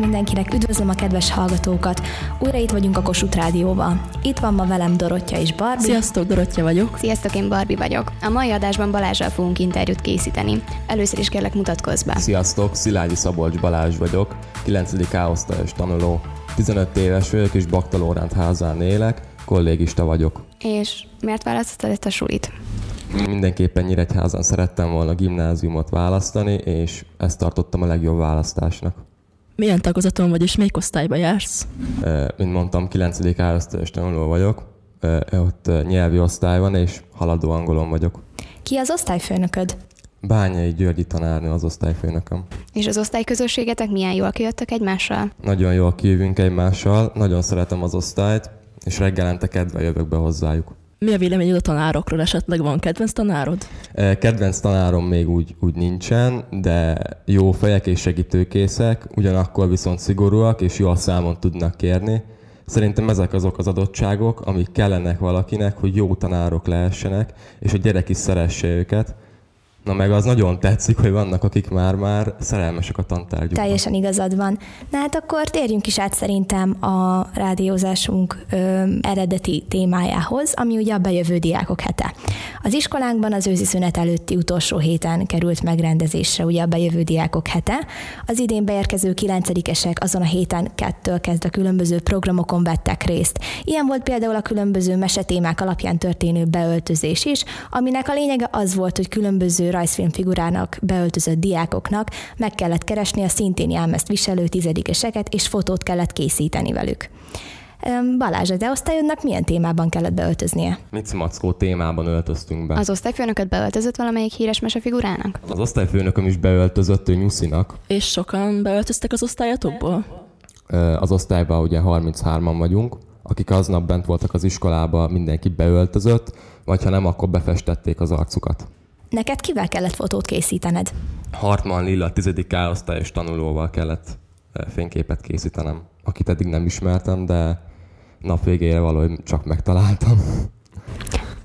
mindenkinek, üdvözlöm a kedves hallgatókat. Újra itt vagyunk a Kossuth Rádióban. Itt van ma velem Dorottya és Barbi. Sziasztok, Dorottya vagyok. Sziasztok, én Barbi vagyok. A mai adásban Balázsral fogunk interjút készíteni. Először is kérlek mutatkozz be. Sziasztok, Szilágyi Szabolcs Balázs vagyok, 9. A-osztályos tanuló. 15 éves vagyok és Bakta Lóránt házán élek, kollégista vagyok. És miért választottad ezt a sulit? Mindenképpen Nyíregyházan szerettem volna gimnáziumot választani, és ezt tartottam a legjobb választásnak. Milyen tagozaton vagy, és melyik osztályba jársz? Mint mondtam, 9. A-osztályos tanuló vagyok. Ott nyelvi osztály van, és haladó angolon vagyok. Ki az osztályfőnököd? Bányai Györgyi tanárnő az osztályfőnököm. És az osztályközösségetek milyen jól kijöttek egymással? Nagyon jól kijövünk egymással, nagyon szeretem az osztályt, és reggelente kedve jövök be hozzájuk. Mi a véleményed a tanárokról? Esetleg van kedvenc tanárod? Kedvenc tanárom még úgy, úgy nincsen, de jó fejek és segítőkészek, ugyanakkor viszont szigorúak és jól számon tudnak kérni. Szerintem ezek azok az adottságok, amik kellenek valakinek, hogy jó tanárok lehessenek, és a gyerek is szeresse őket. Na meg az nagyon tetszik, hogy vannak, akik már-már szerelmesek a tantárgyukban. Teljesen igazad van. Na hát akkor térjünk is át szerintem a rádiózásunk ö, eredeti témájához, ami ugye a bejövő diákok hete. Az iskolánkban az őszi szünet előtti utolsó héten került megrendezésre ugye a bejövő diákok hete. Az idén beérkező kilencedikesek azon a héten kettől kezdve különböző programokon vettek részt. Ilyen volt például a különböző mesetémák alapján történő beöltözés is, aminek a lényege az volt, hogy különböző rajzfilmfigurának beöltözött diákoknak meg kellett keresni a szintén jelmezt viselő tizedikeseket, és fotót kellett készíteni velük. Balázs, de osztályodnak milyen témában kellett beöltöznie? Mit mackó témában öltöztünk be. Az osztályfőnököt beöltözött valamelyik híres mesefigurának? Az osztályfőnököm is beöltözött, ő nyuszinak. És sokan beöltöztek az osztályatokból? Az osztályban ugye 33-an vagyunk, akik aznap bent voltak az iskolába, mindenki beöltözött, vagy ha nem, akkor befestették az arcukat. Neked kivel kellett fotót készítened? Hartman Lilla, tizedik osztályos tanulóval kellett fényképet készítenem, akit eddig nem ismertem, de nap végére valahogy csak megtaláltam.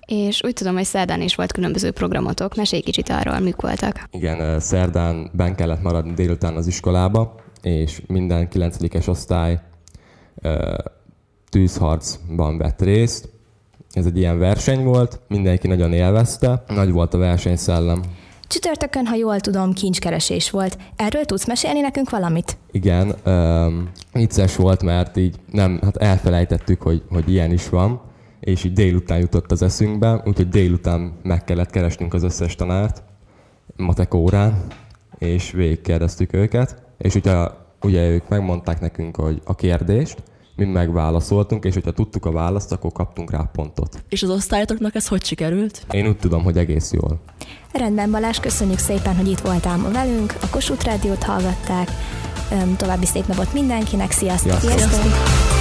És úgy tudom, hogy szerdán is volt különböző programotok. Mesélj kicsit arról, mik voltak. Igen, szerdán ben kellett maradni délután az iskolába, és minden 9 osztály tűzharcban vett részt. Ez egy ilyen verseny volt, mindenki nagyon élvezte, nagy volt a versenyszellem. Csütörtökön, ha jól tudom, kincskeresés volt. Erről tudsz mesélni nekünk valamit? Igen, um, vicces volt, mert így nem, hát elfelejtettük, hogy, hogy ilyen is van, és így délután jutott az eszünkbe, úgyhogy délután meg kellett keresnünk az összes tanárt, matek órán, és végigkérdeztük őket, és ugye, ugye ők megmondták nekünk, hogy a kérdést, mi megválaszoltunk, és hogyha tudtuk a választ, akkor kaptunk rá pontot. És az osztályotoknak ez hogy sikerült? Én úgy tudom, hogy egész jól. Rendben, Balázs, köszönjük szépen, hogy itt voltál ma velünk, a Kossuth Rádiót hallgatták. További szép napot mindenkinek, sziasztok! Sziasztok! sziasztok.